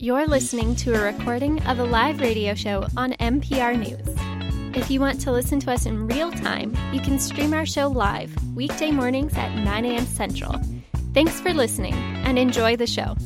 You're listening to a recording of a live radio show on MPR News. If you want to listen to us in real time, you can stream our show live weekday mornings at 9 a.m. Central. Thanks for listening and enjoy the show.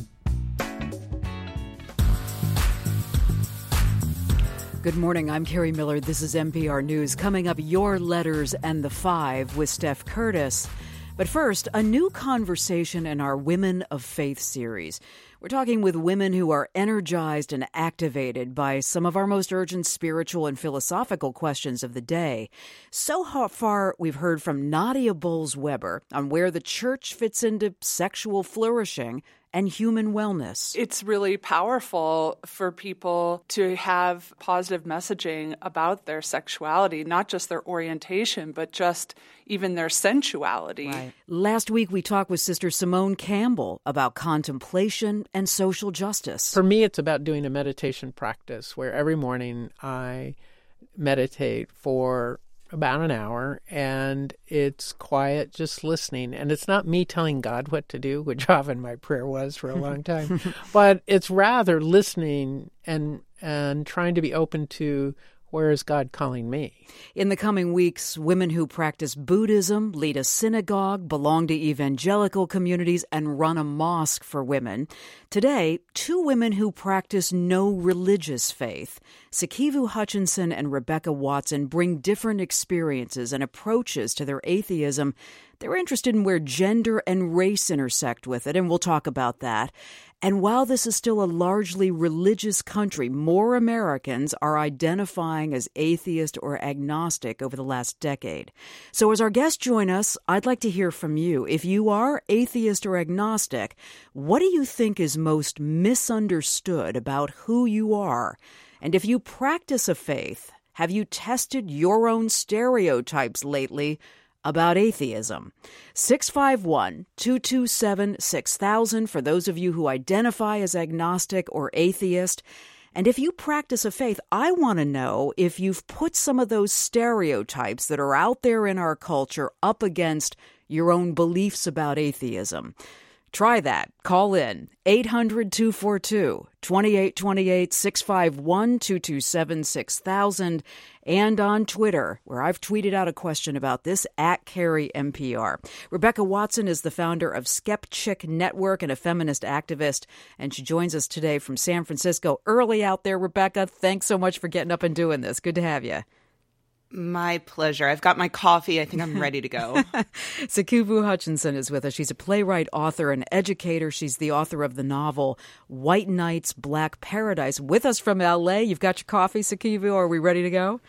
Good morning. I'm Kerri Miller. This is MPR News. Coming up, your letters and the five with Steph Curtis. But first, a new conversation in our Women of Faith series. We're talking with women who are energized and activated by some of our most urgent spiritual and philosophical questions of the day. So far, we've heard from Nadia Bolz Weber on where the church fits into sexual flourishing and human wellness. It's really powerful for people to have positive messaging about their sexuality, not just their orientation, but just even their sensuality. Right. Last week, we talked with Sister Simone Campbell about contemplation and social justice. For me, it's about doing a meditation practice where every morning I meditate for about an hour and it's quiet just listening. And it's not me telling god what to do which often my prayer was for a long time but it's rather listening and and trying to be open to where is God calling me? In the coming weeks, women who practice Buddhism, lead a synagogue, belong to evangelical communities, and run a mosque for women. Today, two women who practice no religious faith. Sikivu Hutchinson and Rebecca Watson bring different experiences and approaches to their atheism. They're interested in where gender and race intersect with it, and we'll talk about that. And while this is still a largely religious country, more Americans are identifying as atheist or agnostic over the last decade. So, as our guests join us, I'd like to hear from you. If you are atheist or agnostic, what do you think is most misunderstood about who you are? And if you practice a faith, have you tested your own stereotypes lately about atheism. 651 227 6000 for those of you who identify as agnostic or atheist. And if you practice a faith, I want to know if you've put some of those stereotypes that are out there in our culture up against your own beliefs about atheism. Try that. Call in 800 242 2828 651 227 6000 and on Twitter, where I've tweeted out a question about this at Kerri MPR. Rebecca Watson is the founder of Skepchick Network and a feminist activist, and she joins us today from San Francisco. Early out there, Rebecca. Thanks so much for getting up and doing this. Good to have you. My pleasure. I've got my coffee. I think I'm ready to go. Sikivu Hutchinson is with us. She's a playwright, author, and educator. She's the author of the novel White Nights, Black Paradise. With us from LA. You've got your coffee, Sikivu. Are we ready to go?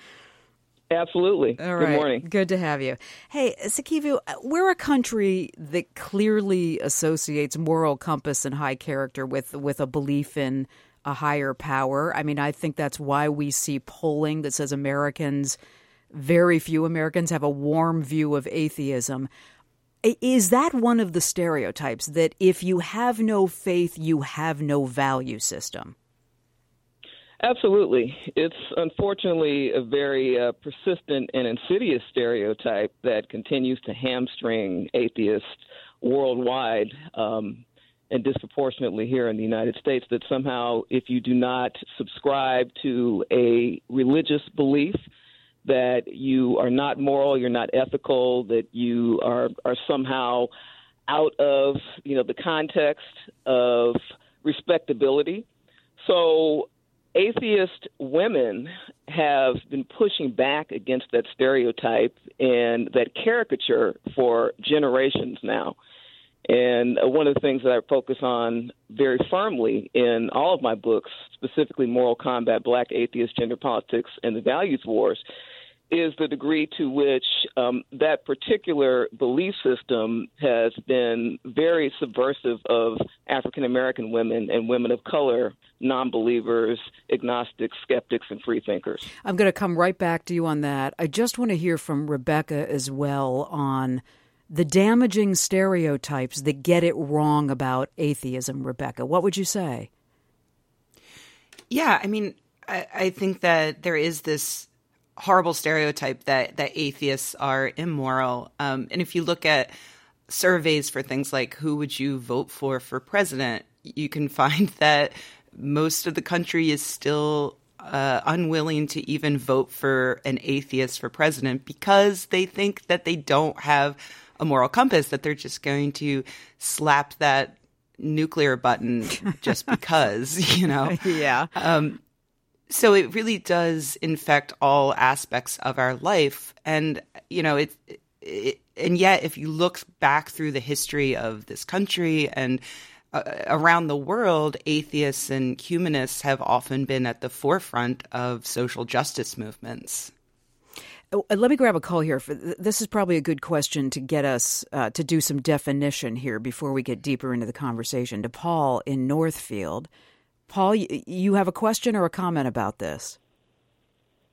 Absolutely. All right. Good morning. Good to have you. Hey, Sikivu, we're a country that clearly associates moral compass and high character with with a belief in a higher power. I mean, I think that's why we see polling that says Americans very few Americans have a warm view of atheism. Is that one of the stereotypes that if you have no faith, you have no value system? Absolutely. It's unfortunately a very uh, persistent and insidious stereotype that continues to hamstring atheists worldwide um, and disproportionately here in the United States. That somehow, if you do not subscribe to a religious belief, that you are not moral, you're not ethical, that you are are somehow out of you know the context of respectability. So atheist women have been pushing back against that stereotype and that caricature for generations now. And uh, one of the things that I focus on very firmly in all of my books, specifically Moral Combat, Black Atheist, Gender Politics, and the Values Wars, is the degree to which um, that particular belief system has been very subversive of African American women and women of color, non believers, agnostics, skeptics, and free thinkers. I'm going to come right back to you on that. I just want to hear from Rebecca as well on the damaging stereotypes that get it wrong about atheism, Rebecca. What would you say? Yeah, I mean, I, I think that there is this horrible stereotype that that atheists are immoral. Um, and if you look at surveys for things like who would you vote for for president, you can find that most of the country is still uh, unwilling to even vote for an atheist for president because they think that they don't have a moral compass, that they're just going to slap that nuclear button just because, you know? Yeah. Um, so it really does infect all aspects of our life. And, you know, it, it and yet if you look back through the history of this country and uh, around the world, atheists and humanists have often been at the forefront of social justice movements. Oh, uh, let me grab a call here. This is probably a good question to get us uh, to do some definition here before we get deeper into the conversation. To Paul in Northfield. Paul, you have a question or a comment about this?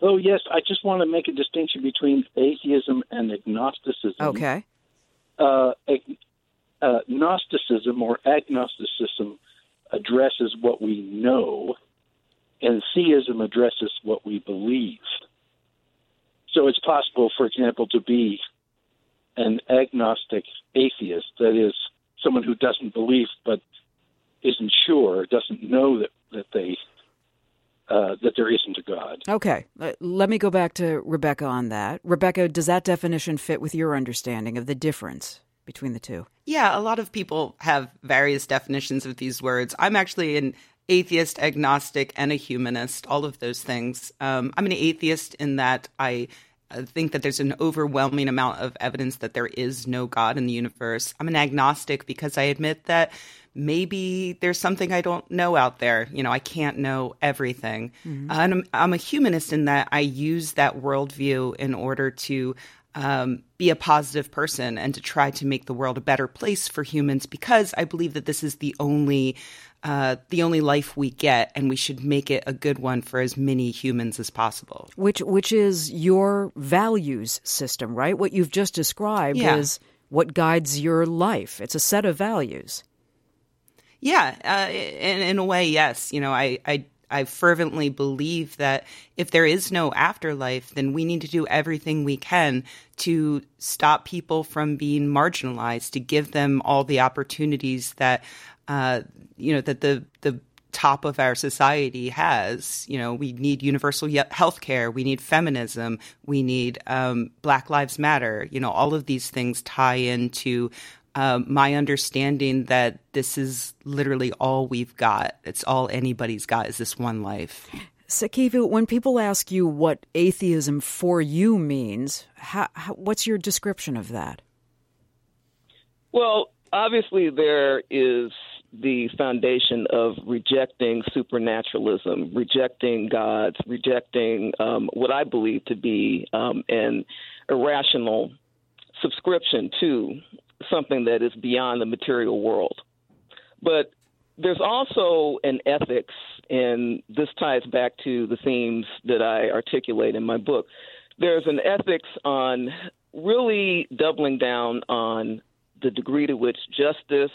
Oh, yes. I just want to make a distinction between atheism and agnosticism. Okay. Uh, uh, Gnosticism or agnosticism addresses what we know, and theism addresses what we believe. So it's possible, for example, to be an agnostic atheist, that is, someone who doesn't believe but isn't sure, doesn't know that, that they uh, that there isn't a God. Okay, let me go back to Rebecca on that. Rebecca, does that definition fit with your understanding of the difference between the two? Yeah, a lot of people have various definitions of these words. I'm actually an atheist, agnostic, and a humanist, all of those things. Um, I'm an atheist in that I think that there's an overwhelming amount of evidence that there is no God in the universe. I'm an agnostic because I admit that maybe there's something I don't know out there. You know, I can't know everything. Mm-hmm. and I'm, I'm, a humanist in that I use that worldview in order to um, be a positive person and to try to make the world a better place for humans because I believe that this is the only uh, the only life we get, and we should make it a good one for as many humans as possible. Which which is your values system, right? What you've just described yeah. is what guides your life. It's a set of values. Yeah, uh, in, in a way, yes. You know, I, I I fervently believe that if there is no afterlife, then we need to do everything we can to stop people from being marginalized, to give them all the opportunities that, uh, you know, that the the top of our society has. You know, we need universal health care, we need feminism, we need um, Black Lives Matter. You know, all of these things tie into um, my understanding that this is literally all we've got. It's all anybody's got is this one life. Sikivu, when people ask you what atheism for you means, how, how, what's your description of that? Well, obviously, there is the foundation of rejecting supernaturalism, rejecting gods, rejecting um, what I believe to be um, an irrational subscription to something that is beyond the material world. But there's also an ethics, and this ties back to the themes that I articulate in my book. There's an ethics on really doubling down on the degree to which justice,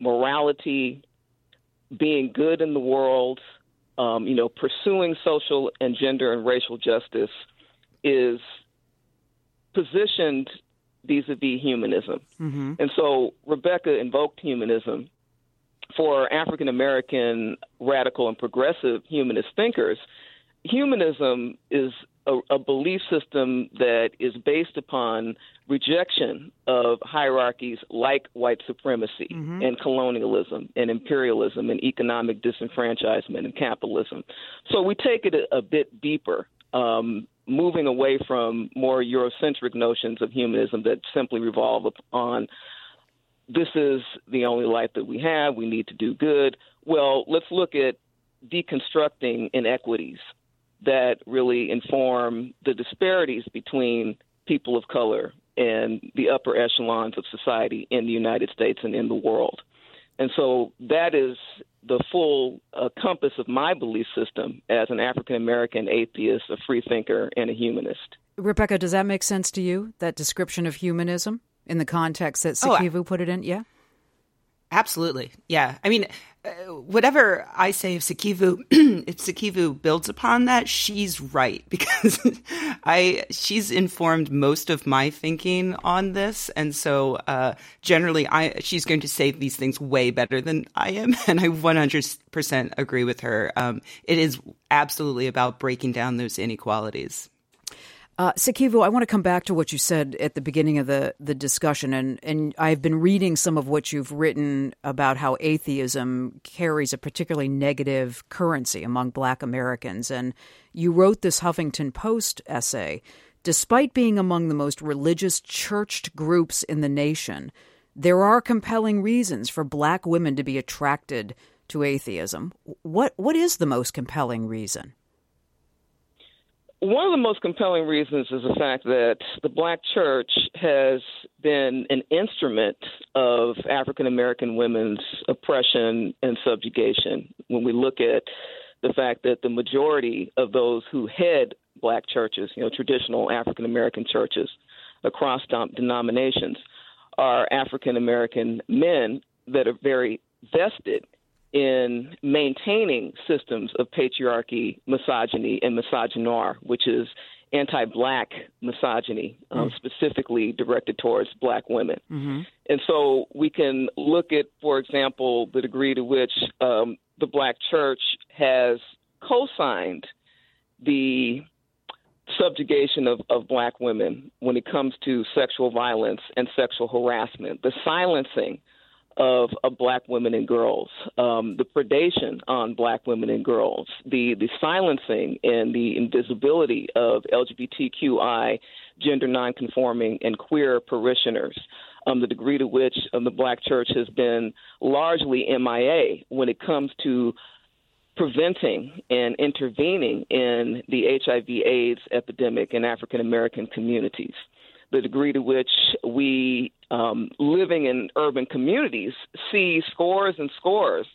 morality, being good in the world, um, you know, pursuing social and gender and racial justice is positioned vis-a-vis humanism. Mm-hmm. And so Rebecca invoked humanism for African American radical and progressive humanist thinkers. Humanism is a, a, belief system that is based upon rejection of hierarchies like white supremacy mm-hmm. and colonialism and imperialism and economic disenfranchisement and capitalism. So we take it a, a bit deeper. Um, moving away from more Eurocentric notions of humanism that simply revolve on this is the only life that we have, we need to do good. Well, let's look at deconstructing inequities that really inform the disparities between people of color and the upper echelons of society in the United States and in the world. And so that is the full uh, compass of my belief system as an African American atheist, a free thinker, and a humanist. Rebecca, does that make sense to you? That description of humanism in the context that Sikivu oh, put it in? Yeah. Absolutely. Yeah. I mean, uh, whatever I say of Sikivu, if Sikivu builds upon that, she's right because I she's informed most of my thinking on this, and so uh, generally, I she's going to say these things way better than I am, and I 100% agree with her. Um, it is absolutely about breaking down those inequalities. Uh, Sikivu, I want to come back to what you said at the beginning of the, the discussion, and, and I've been reading some of what you've written about how atheism carries a particularly negative currency among black Americans. And you wrote this Huffington Post essay. Despite being among the most religious churched groups in the nation, there are compelling reasons for black women to be attracted to atheism. What, what is the most compelling reason? One of the most compelling reasons is the fact that the black church has been an instrument of African American women's oppression and subjugation. When we look at the fact that the majority of those who head black churches, you know, traditional African American churches across denominations, are African American men that are very vested in maintaining systems of patriarchy, misogyny, and misogynoir, which is anti-black misogyny, um, mm. specifically directed towards black women. Mm-hmm. And so we can look at, for example, the degree to which um, the black church has co-signed the subjugation of, of black women when it comes to sexual violence and sexual harassment, the silencing of, of black women and girls, um, the predation on black women and girls, the, the silencing and the invisibility of LGBTQI, gender nonconforming, and queer parishioners. Um, the degree to which um, the black church has been largely MIA when it comes to preventing and intervening in the HIV/AIDS epidemic in African American communities the degree to which we, um, living in urban communities, see scores and scores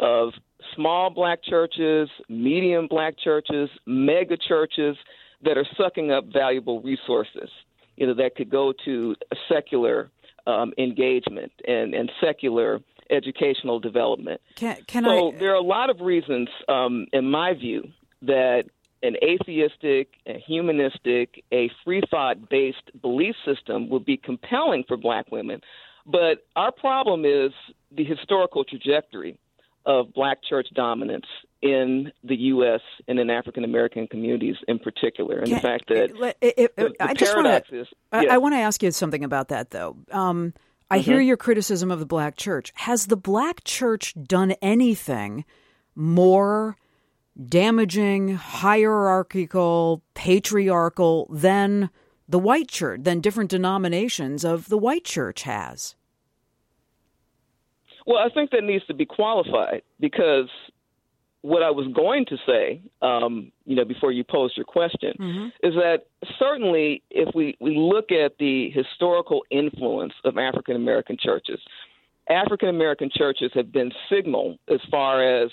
of small black churches, medium black churches, mega churches that are sucking up valuable resources, you know, that could go to secular um, engagement and, and secular educational development. Can, can so I... there are a lot of reasons, um, in my view, that an atheistic, a humanistic, a free thought based belief system would be compelling for black women. But our problem is the historical trajectory of black church dominance in the U.S. and in African American communities in particular, and Can, the fact that it, it, the, the I just want to I, I want to ask you something about that though. Um, I mm-hmm. hear your criticism of the black church. Has the black church done anything more? Damaging, hierarchical, patriarchal than the white church, than different denominations of the white church has? Well, I think that needs to be qualified because what I was going to say, um, you know, before you posed your question, mm-hmm. is that certainly if we, we look at the historical influence of African American churches, African American churches have been signal as far as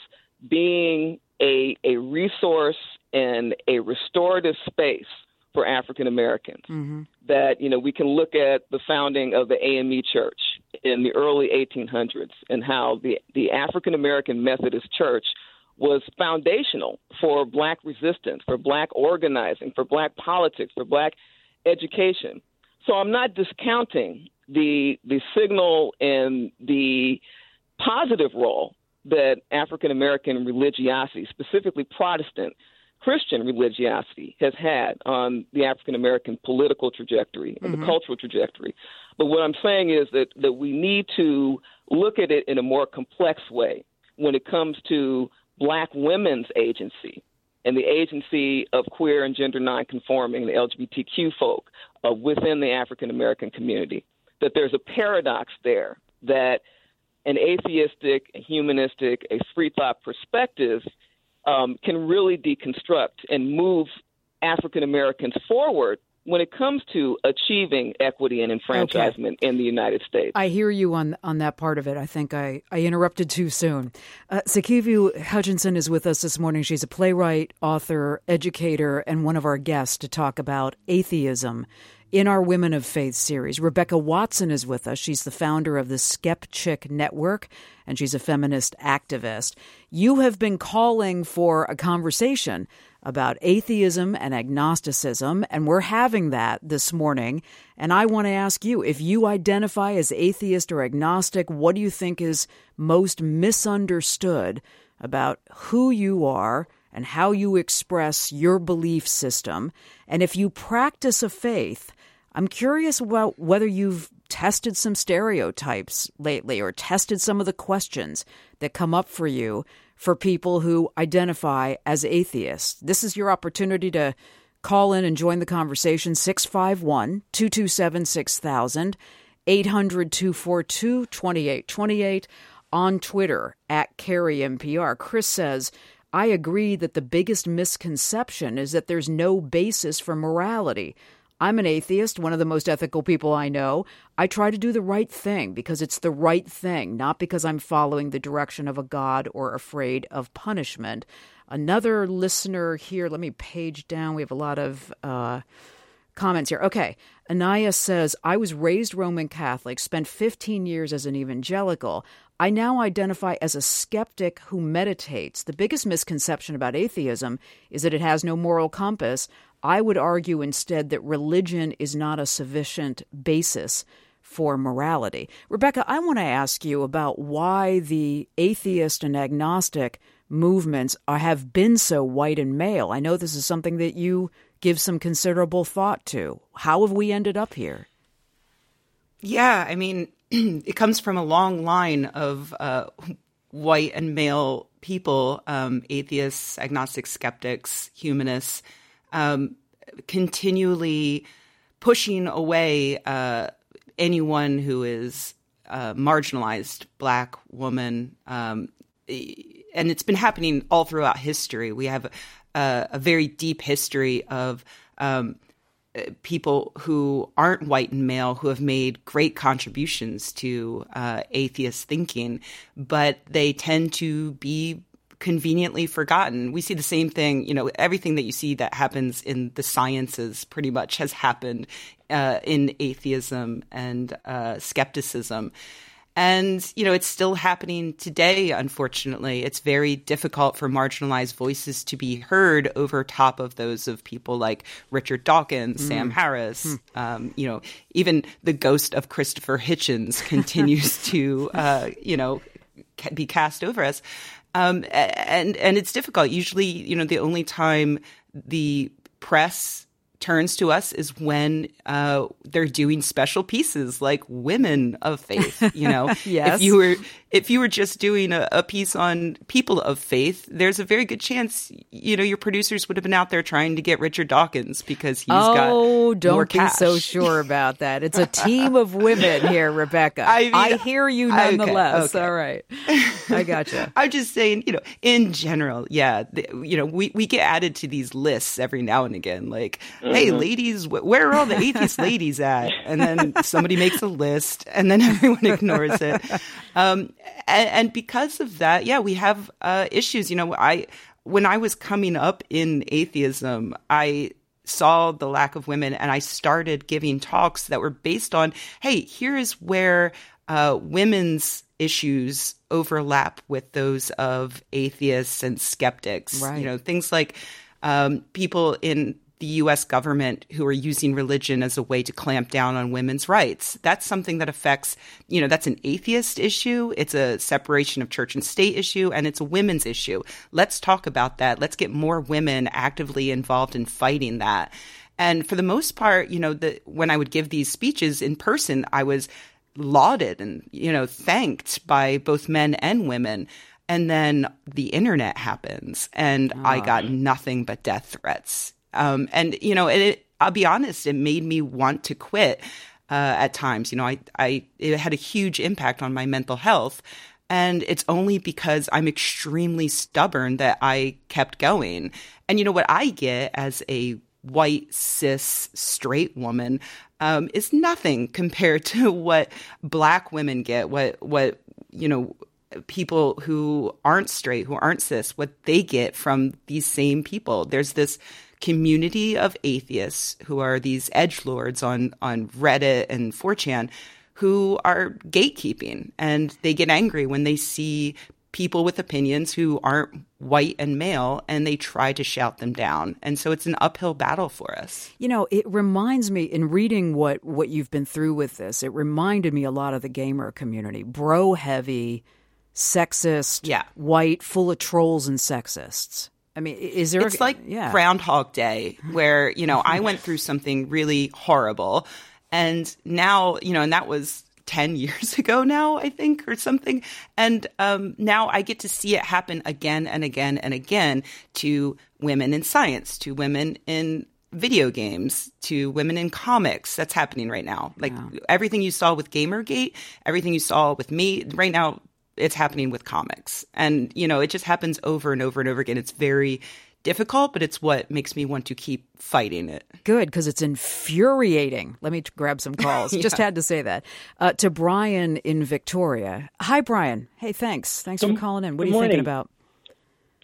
being a, a resource and a restorative space for African Americans. Mm-hmm. That, you know, we can look at the founding of the AME Church in the early 1800s and how the, the African American Methodist Church was foundational for black resistance, for black organizing, for black politics, for black education. So I'm not discounting the the signal and the positive role that African American religiosity, specifically Protestant Christian religiosity, has had on the African American political trajectory and mm-hmm. the cultural trajectory. But what I'm saying is that, that we need to look at it in a more complex way when it comes to black women's agency and the agency of queer and gender nonconforming, the LGBTQ folk uh, within the African American community. That there's a paradox there that an atheistic, a humanistic, a free thought perspective um, can really deconstruct and move African Americans forward when it comes to achieving equity and enfranchisement okay. in the United States. I hear you on on that part of it. I think I, I interrupted too soon. Uh, Sikivu Hutchinson is with us this morning. She's a playwright, author, educator, and one of our guests to talk about atheism in our Women of Faith series. Rebecca Watson is with us. She's the founder of the Skepchick Network, and she's a feminist activist. You have been calling for a conversation about atheism and agnosticism, and we're having that this morning. And I want to ask you if you identify as atheist or agnostic, what do you think is most misunderstood about who you are and how you express your belief system? And if you practice a faith, I'm curious about whether you've tested some stereotypes lately or tested some of the questions that come up for you for people who identify as atheists. This is your opportunity to call in and join the conversation 651 227 6000, 800 242 2828 on Twitter at Kerri MPR. Chris says, I agree that the biggest misconception is that there's no basis for morality. I'm an atheist, one of the most ethical people I know. I try to do the right thing because it's the right thing, not because I'm following the direction of a God or afraid of punishment. Another listener here, let me page down. We have a lot of uh, comments here. Okay. Anaya says, I was raised Roman Catholic, spent 15 years as an evangelical. I now identify as a skeptic who meditates. The biggest misconception about atheism is that it has no moral compass. I would argue instead that religion is not a sufficient basis for morality. Rebecca, I want to ask you about why the atheist and agnostic movements are, have been so white and male. I know this is something that you give some considerable thought to. How have we ended up here? Yeah, I mean, it comes from a long line of uh, white and male people um, atheists, agnostic skeptics, humanists um, continually pushing away uh, anyone who is uh, marginalized, black woman, um, and it's been happening all throughout history. We have a, a very deep history of um, people who aren't white and male who have made great contributions to uh, atheist thinking, but they tend to be conveniently forgotten. We see the same thing, you know, everything that you see that happens in the sciences pretty much has happened uh, in atheism and uh, skepticism. And, you know, it's still happening today, unfortunately. It's very difficult for marginalized voices to be heard over top of those of people like Richard Dawkins, mm. Sam Harris. Mm. Um, you know, even the ghost of Christopher Hitchens continues to, uh, you know, be cast over us. Um, and and it's difficult. Usually, you know, the only time the press turns to us is when uh, they're doing special pieces like women of faith. You know, yes. if you were if you were just doing a, a, piece on people of faith, there's a very good chance you know your producers would have been out there trying to get Richard Dawkins because he's oh, got oh, don't be so sure about that. It's a team of women here, Rebecca. I, mean, I hear you nonetheless. Okay, okay. All right, I gotcha. I'm just saying, you know, in general, yeah, the, you know, we we get added to these lists every now and again, like, mm-hmm. Hey, ladies, where are all the atheist ladies at? And then somebody makes a list, and then everyone ignores it. Um, and, and, because of that, yeah, we have uh, issues. You know, I when I was coming up in atheism, I saw the lack of women, and I started giving talks that were based on, hey, here is where uh, women's issues overlap with those of atheists and skeptics. Right. You know, things like um, people in the US government who are using religion as a way to clamp down on women's rights. That's something that affects, you know, that's an atheist issue, it's a separation of church and state issue, and it's a women's issue. Let's talk about that. Let's get more women actively involved in fighting that. And for the most part, you know, the, when I would give these speeches in person, I was lauded and, you know, thanked by both men and women. And then the internet happens and I got ah. nothing but death threats um, and you know, it, I'll be honest, it made me want to quit uh, at times. You know, I, I it had a huge impact on my mental health. And it's only because I'm extremely stubborn that I kept going. And you know what I get as a white cis straight woman um, is nothing compared to what black women get. What what you know people who aren't straight, who aren't cis, what they get from these same people. There's this community of atheists who are these edge lords on on Reddit and 4chan who are gatekeeping and they get angry when they see people with opinions who aren't white and male and they try to shout them down. And so it's an uphill battle for us. You know, it reminds me in reading what what you've been through with this, it reminded me a lot of the gamer community. Bro heavy, sexist, yeah. white, full of trolls and sexists. I mean, is there It's like yeah. Groundhog Day where, you know, I went through something really horrible and now, you know, and that was 10 years ago now, I think, or something. And um, now I get to see it happen again and again and again to women in science, to women in video games, to women in comics. That's happening right now. Like everything you saw with Gamergate, everything you saw with me, right now, it's happening with comics. And, you know, it just happens over and over and over again. It's very difficult, but it's what makes me want to keep fighting it. Good, because it's infuriating. Let me t- grab some calls. Yeah. Just had to say that. Uh, to Brian in Victoria. Hi, Brian. Hey, thanks. Thanks for calling in. What are good you thinking about?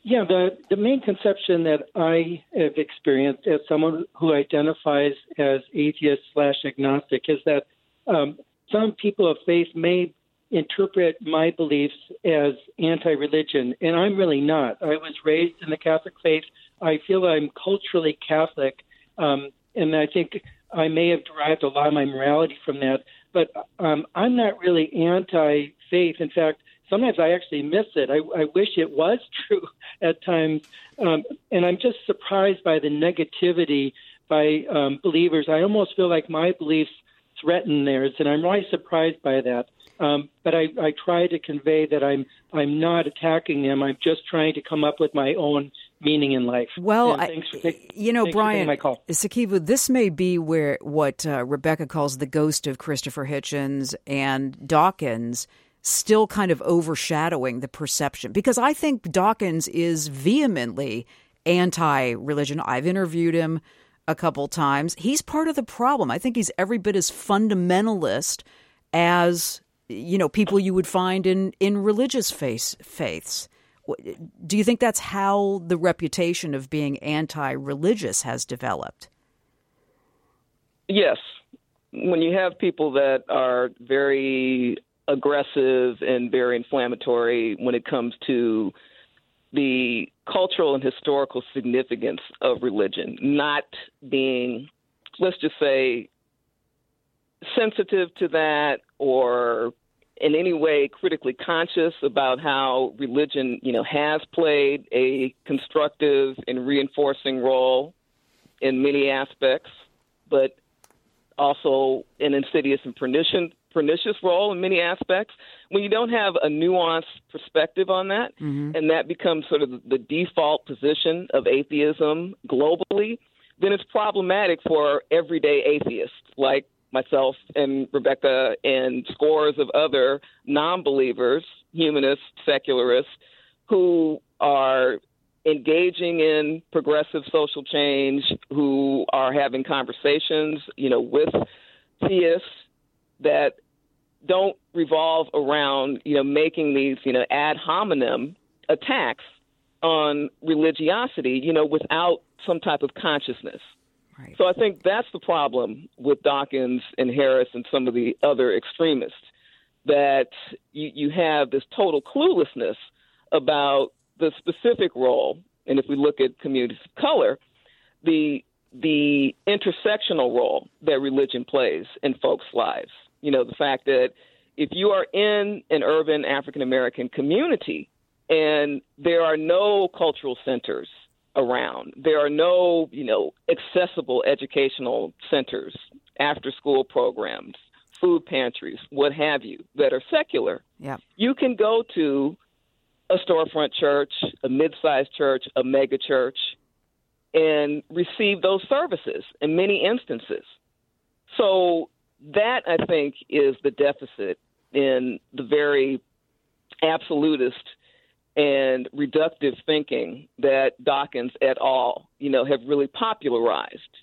Yeah, the, the main conception that I have experienced as someone who identifies as atheist slash agnostic is that um, some people of faith may interpret my beliefs as anti religion, and I'm really not. I was raised in the Catholic faith. I feel I'm culturally Catholic, um, and I think I may have derived a lot of my morality from that. But um, I'm not really anti faith. In fact, sometimes I actually miss it. I, I wish it was true at times. Um, and I'm just surprised by the negativity by um, believers. I almost feel like my beliefs threaten theirs, and I'm really surprised by that. Um, but I, I try to convey that I'm I'm not attacking them. I'm just trying to come up with my own meaning in life. Well, I, for take- you know, thanks for taking Brian. Sikivu, this may be where what uh, Rebecca calls the ghost of Christopher Hitchens and Dawkins still kind of overshadowing the perception because I think Dawkins is vehemently anti-religion. I've interviewed him a couple times. He's part of the problem. I think he's every bit as fundamentalist as you know people you would find in in religious faith, faiths. Do you think that's how the reputation of being anti-religious has developed? Yes. When you have people that are very aggressive and very inflammatory when it comes to the cultural and historical significance of religion, not being, let's just say, sensitive to that or in any way critically conscious about how religion, you know, has played a constructive and reinforcing role in many aspects, but also an insidious and pernicious, pernicious role in many aspects. When you don't have a nuanced perspective on that, mm-hmm. and that becomes sort of the default position of atheism globally, then it's problematic for everyday atheists like myself and Rebecca and scores of other non believers, humanists, secularists, who are engaging in progressive social change, who are having conversations, you know, with theists that don't revolve around, you know, making these, you know, ad hominem attacks on religiosity, you know, without some type of consciousness. Right. So I think that's the problem with Dawkins and Harris and some of the other extremists that you, you have this total cluelessness about the specific role, and if we look at communities of color, the the intersectional role that religion plays in folks' lives. You know, the fact that if you are in an urban African American community and there are no cultural centers around, there are no, you know, accessible educational centers, after school programs, food pantries, what have you, that are secular, Yeah. you can go to a storefront church, a mid-sized church, a mega church, and receive those services in many instances. So that I think is the deficit in the very absolutist and reductive thinking that Dawkins et al. you know have really popularized.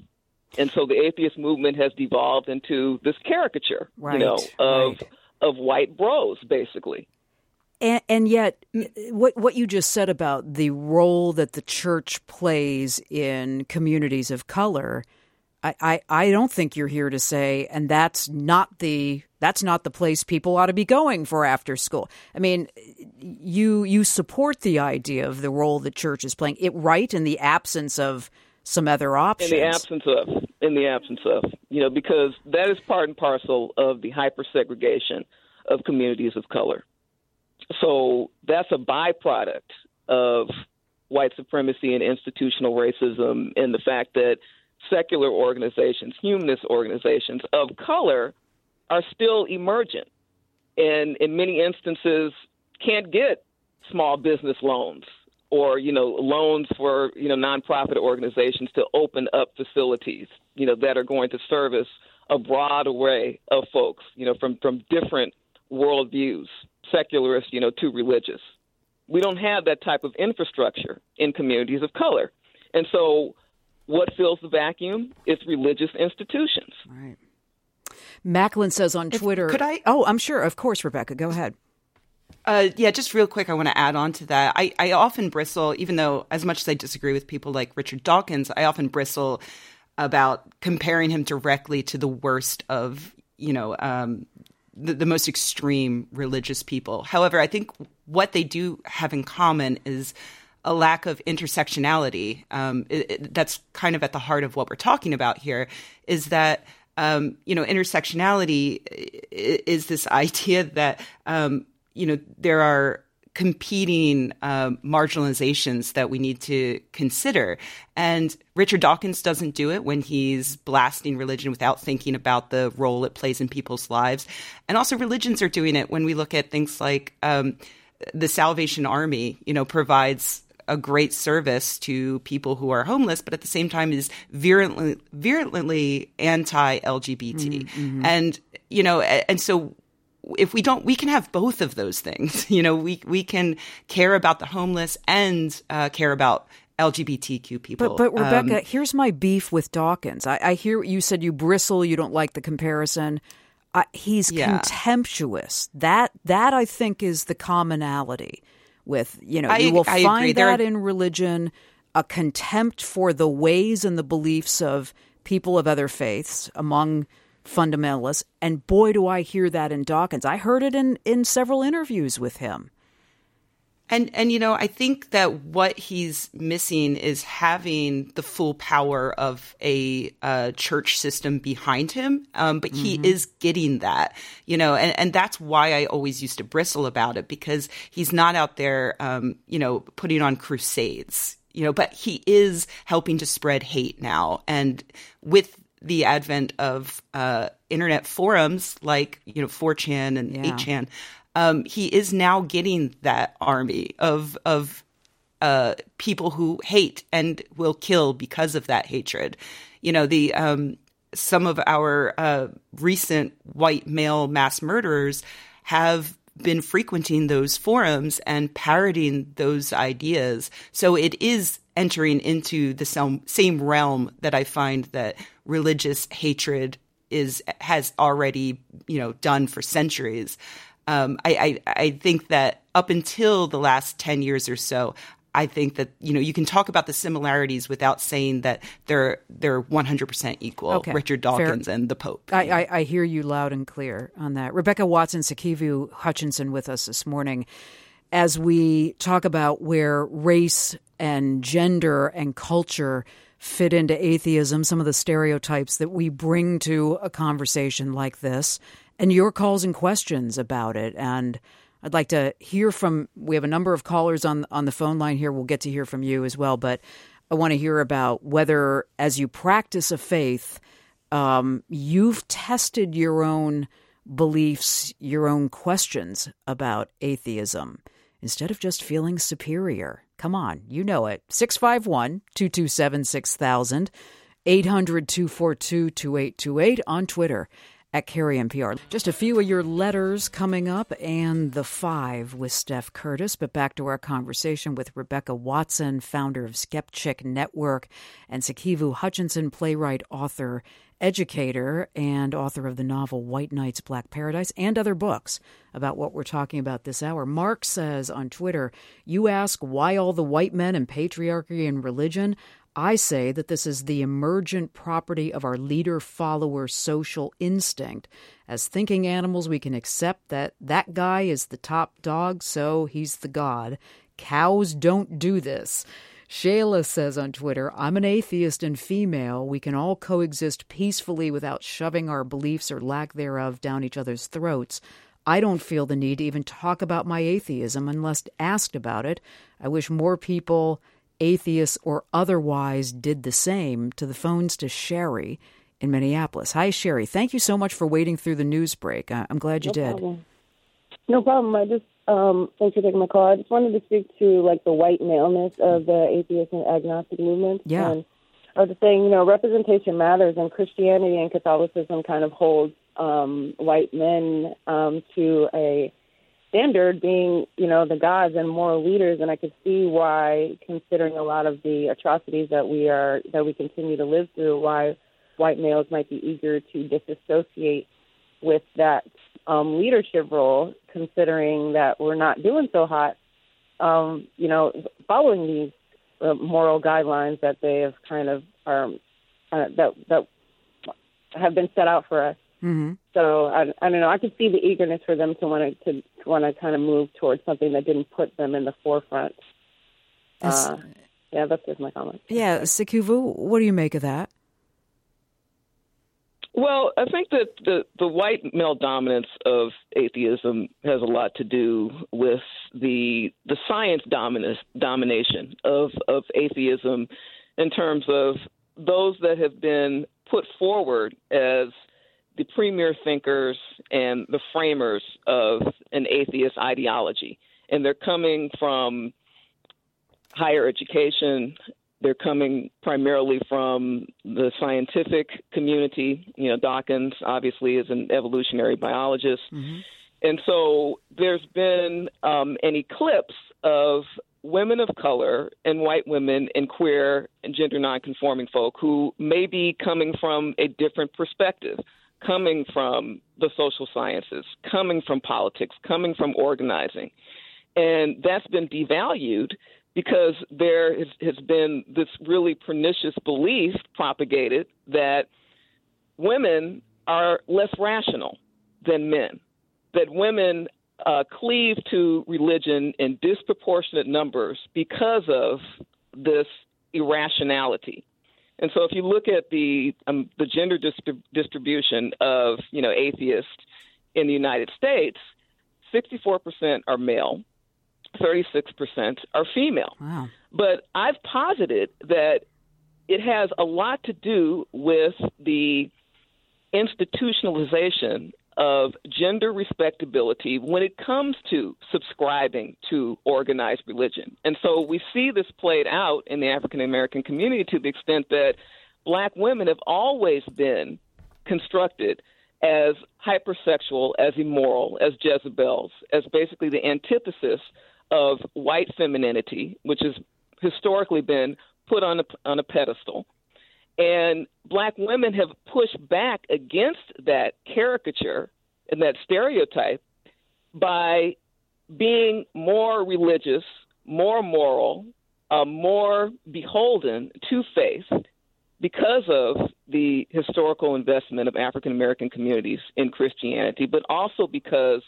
And so the atheist movement has devolved into this caricature, Right, you know, of right. of white bros, basically. And, and, yet, what what you just said about the role that the church plays in communities of color, I, I, I don't think you're here to say, and that's not the that's not the place people ought to be going for after school. I mean, you you support the idea of the role the church is playing. It right in the absence of some other options. In the absence of, in the absence of, you know, because that is part and parcel of the hyper segregation of communities of color. So that's a byproduct of white supremacy and institutional racism, and the fact that secular organizations, humanist organizations of color, are still emergent, and in many instances can't get small business loans or you know loans for you know nonprofit organizations to open up facilities you know that are going to service a broad array of folks you know from from different worldviews secularist you know to religious we don't have that type of infrastructure in communities of color and so what fills the vacuum is religious institutions right Macklin says on Twitter. If, could I? Oh, I'm sure. Of course, Rebecca. Go ahead. Uh, yeah, just real quick, I want to add on to that. I, I often bristle, even though as much as I disagree with people like Richard Dawkins, I often bristle about comparing him directly to the worst of, you know, um, the, the most extreme religious people. However, I think what they do have in common is a lack of intersectionality. Um, it, it, that's kind of at the heart of what we're talking about here. Is that um, you know intersectionality is this idea that um, you know, there are competing uh, marginalizations that we need to consider. And Richard Dawkins doesn't do it when he's blasting religion without thinking about the role it plays in people's lives. And also, religions are doing it when we look at things like um, the Salvation Army, you know, provides a great service to people who are homeless, but at the same time is virulently, virulently anti-LGBT. Mm-hmm. And, you know, and so if we don't, we can have both of those things. You know, we we can care about the homeless and uh, care about LGBTQ people. But, but Rebecca, um, here's my beef with Dawkins. I, I, hear you said you bristle, you don't like the comparison. Uh, he's yeah. contemptuous. That that I think is the commonality with you know I, you will I find agree. that in religion a contempt for the ways and the beliefs of people of other faiths among fundamentalists. And boy, do I hear that in Dawkins. I heard it in, in several interviews with him. And and you know, I think that what he's missing is having the full power of a uh, church system behind him. Um, but mm-hmm. he is getting that, you know, and, and that's why I always used to bristle about it because he's not out there, um, you know, putting on crusades, you know, but he is helping to spread hate now, and with the advent of uh, internet forums like you know 4chan and yeah. 8chan, um, he is now getting that army of of uh, people who hate and will kill because of that hatred. You know the um, some of our uh, recent white male mass murderers have been frequenting those forums and parroting those ideas. So it is entering into the same, realm that I find that religious hatred is has already you know done for centuries. Um, I, I, I think that up until the last ten years or so, I think that you know you can talk about the similarities without saying that they're they're one hundred percent equal. Okay, Richard Dawkins fair. and the Pope. I, I, I, hear you loud and clear on that. Rebecca Watson Sikivu Hutchinson with us this morning as we talk about where race and gender and culture fit into atheism, some of the stereotypes that we bring to a conversation like this, and your calls and questions about it. And I'd like to hear from. We have a number of callers on on the phone line here. We'll get to hear from you as well, but I want to hear about whether, as you practice a faith, um, you've tested your own beliefs, your own questions about atheism instead of just feeling superior. Come on, you know it. 651 227 6000, 800 242 2828 on Twitter at Kerri MPR. Just a few of your letters coming up and the five with Steph Curtis. But back to our conversation with Rebecca Watson, founder of Skepchick Network, and Sikivu Hutchinson, playwright, author, educator, and author of the novel White Nights, Black Paradise, and other books about what we're talking about this hour. Mark says on Twitter, You ask why all the white men and patriarchy and religion? I say that this is the emergent property of our leader follower social instinct. As thinking animals, we can accept that that guy is the top dog, so he's the god. Cows don't do this. Shayla says on Twitter, I'm an atheist and female. We can all coexist peacefully without shoving our beliefs or lack thereof down each other's throats. I don't feel the need to even talk about my atheism unless asked about it. I wish more people atheists or otherwise did the same to the phones to Sherry in Minneapolis. Hi, Sherry. Thank you so much for waiting through the news break. I'm glad you no did. Problem. No problem. I just um, thanks for taking my call. I just wanted to speak to like the white maleness of the atheist and agnostic movement. Yeah. And I was just saying, you know, representation matters, and Christianity and Catholicism kind of holds um, white men um, to a standard being, you know, the gods and moral leaders, and I could see why, considering a lot of the atrocities that we are that we continue to live through, why white males might be eager to disassociate with that um, leadership role, considering that we're not doing so hot, um, you know, following these uh, moral guidelines that they have kind of um, uh, that that have been set out for us. Mm-hmm. So I, I don't know. I could see the eagerness for them to want to to want to kind of move towards something that didn't put them in the forefront. Uh, yeah, that's just my comment. Yeah, Sikivu, what do you make of that? Well, I think that the, the white male dominance of atheism has a lot to do with the the science dominance, domination of, of atheism in terms of those that have been put forward as the premier thinkers and the framers of an atheist ideology. And they're coming from higher education, they're coming primarily from the scientific community. You know, Dawkins obviously is an evolutionary biologist. Mm-hmm. And so there's been um, an eclipse of women of color and white women and queer and gender nonconforming folk who may be coming from a different perspective, coming from the social sciences, coming from politics, coming from organizing. And that's been devalued because there has, has been this really pernicious belief propagated that women are less rational than men, that women uh, cleave to religion in disproportionate numbers because of this irrationality. And so, if you look at the um, the gender distrib- distribution of you know atheists in the United States, 64% are male, 36% are female. Wow. But I've posited that it has a lot to do with the institutionalization of gender respectability when it comes to subscribing to organized religion. And so we see this played out in the African American community to the extent that black women have always been constructed as hypersexual, as immoral, as Jezebels, as basically the antithesis of white femininity, which has historically been put on a, on a pedestal. And black women have pushed back against that caricature and that stereotype by being more religious, more moral, uh, more beholden to faith because of the historical investment of African American communities in Christianity, but also because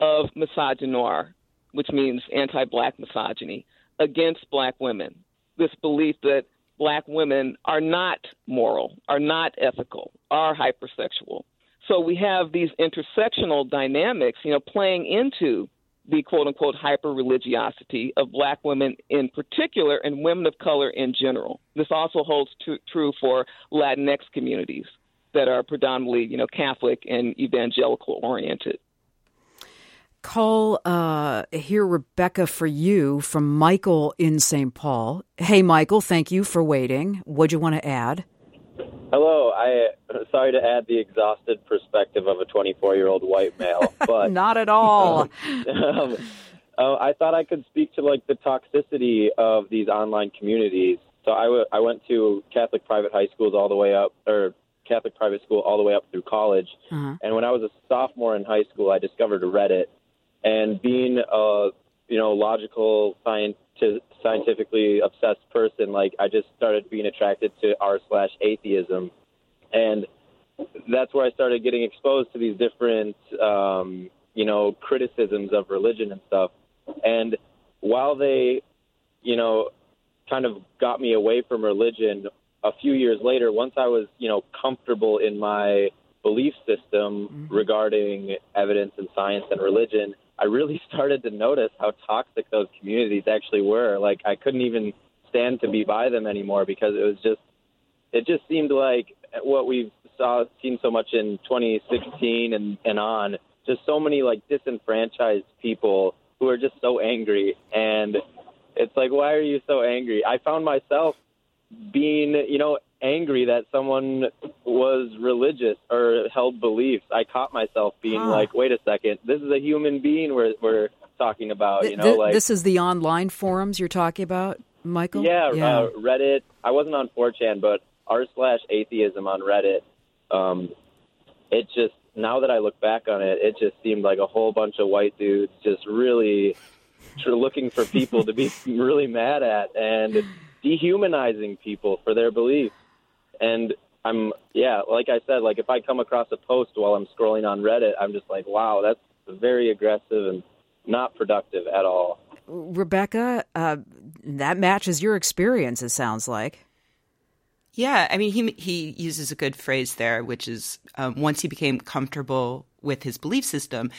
of misogynoir, which means anti black misogyny, against black women. This belief that black women are not moral, are not ethical, are hypersexual. So we have these intersectional dynamics, you know, playing into the quote unquote hyper religiosity of black women in particular and women of color in general. This also holds t- true for Latinx communities that are predominantly, you know, Catholic and evangelical oriented. Call uh, here, Rebecca, for you from Michael in St. Paul. Hey, Michael, thank you for waiting. What'd you want to add? Hello. I sorry to add the exhausted perspective of a 24 year old white male, but not at all. um, uh, I thought I could speak to like the toxicity of these online communities. So I, w- I went to Catholic private high schools all the way up, or Catholic private school all the way up through college. Uh-huh. And when I was a sophomore in high school, I discovered Reddit. And being a you know logical, science, scientifically obsessed person, like I just started being attracted to r slash atheism, and that's where I started getting exposed to these different um, you know criticisms of religion and stuff. And while they, you know, kind of got me away from religion, a few years later, once I was, you know, comfortable in my belief system mm-hmm. regarding evidence and science and religion, I really started to notice how toxic those communities actually were. Like I couldn't even stand to be by them anymore because it was just it just seemed like what we've saw seen so much in 2016 and and on just so many like disenfranchised people who are just so angry and it's like why are you so angry i found myself being you know angry that someone was religious or held beliefs i caught myself being huh. like wait a second this is a human being we're we're talking about you know th- like this is the online forums you're talking about michael yeah, yeah. Uh, reddit i wasn't on 4chan but r slash atheism on reddit um it just now that I look back on it, it just seemed like a whole bunch of white dudes just really looking for people to be really mad at and dehumanizing people for their beliefs. And I'm, yeah, like I said, like if I come across a post while I'm scrolling on Reddit, I'm just like, wow, that's very aggressive and not productive at all. Rebecca, uh, that matches your experience, it sounds like. Yeah, I mean, he he uses a good phrase there, which is um, once he became comfortable with his belief system.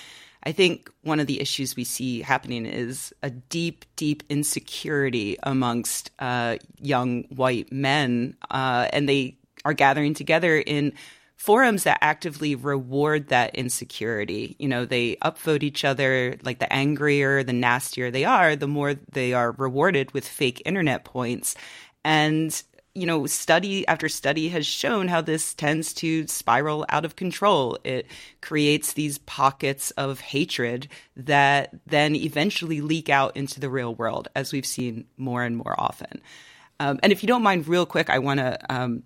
I think one of the issues we see happening is a deep, deep insecurity amongst uh, young white men, uh, and they are gathering together in forums that actively reward that insecurity. You know, they upvote each other. Like the angrier, the nastier they are, the more they are rewarded with fake internet points. And you know, study after study has shown how this tends to spiral out of control. It creates these pockets of hatred that then eventually leak out into the real world, as we've seen more and more often. Um, and if you don't mind, real quick, I want to um,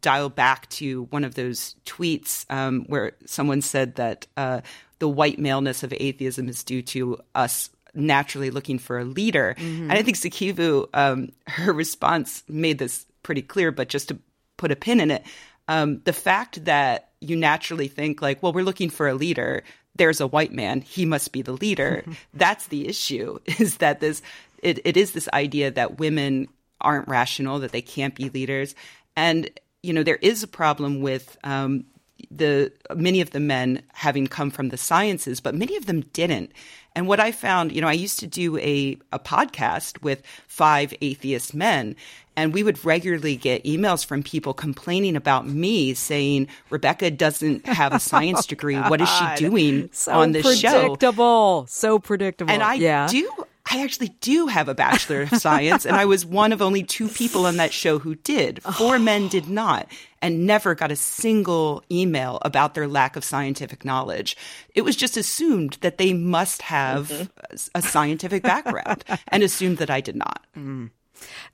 dial back to one of those tweets um, where someone said that uh, the white maleness of atheism is due to us naturally looking for a leader. Mm-hmm. And I think Sikivu, um, her response made this pretty clear, but just to put a pin in it, um, the fact that you naturally think like, well, we're looking for a leader. There's a white man. He must be the leader. That's the issue. Is that this? It, it is this idea that women aren't rational, that they can't be leaders, and you know there is a problem with um, the many of the men having come from the sciences, but many of them didn't. And what I found, you know, I used to do a, a podcast with five atheist men, and we would regularly get emails from people complaining about me saying, Rebecca doesn't have a science oh, degree. What is she doing so on this show? Predictable. So predictable. And I yeah. do I actually do have a Bachelor of Science, and I was one of only two people on that show who did. Four men did not, and never got a single email about their lack of scientific knowledge. It was just assumed that they must have mm-hmm. a scientific background, and assumed that I did not. Mm.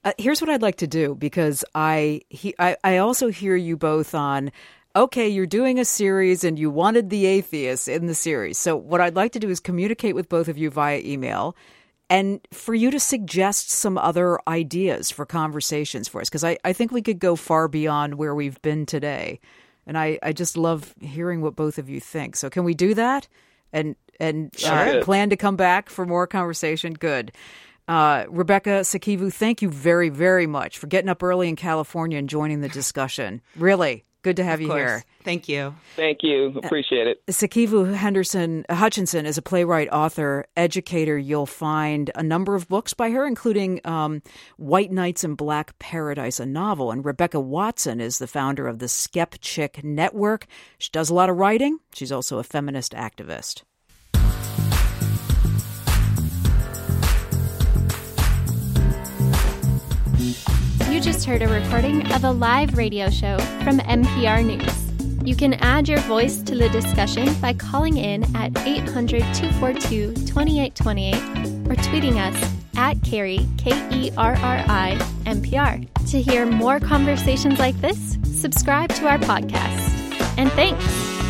Uh, here's what I'd like to do because I, he, I I also hear you both on okay, you're doing a series and you wanted the atheists in the series. So, what I'd like to do is communicate with both of you via email and for you to suggest some other ideas for conversations for us, because I, I think we could go far beyond where we've been today. And I, I just love hearing what both of you think. So can we do that? And and uh, plan to come back for more conversation? Good. Uh, Rebecca Sikivu, thank you very, very much for getting up early in California and joining the discussion. Really, Good to have of you course. here. Thank you. Thank you. Appreciate it. Uh, Sikivu Henderson Hutchinson is a playwright, author, educator. You'll find a number of books by her, including um, White Nights in Black Paradise, a novel. And Rebecca Watson is the founder of the Skepchick Network. She does a lot of writing. She's also a feminist activist. Just heard a recording of a live radio show from MPR News. You can add your voice to the discussion by calling in at 800 242 2828 or tweeting us at Kerri, K E R R I, MPR. To hear more conversations like this, subscribe to our podcast. And thanks.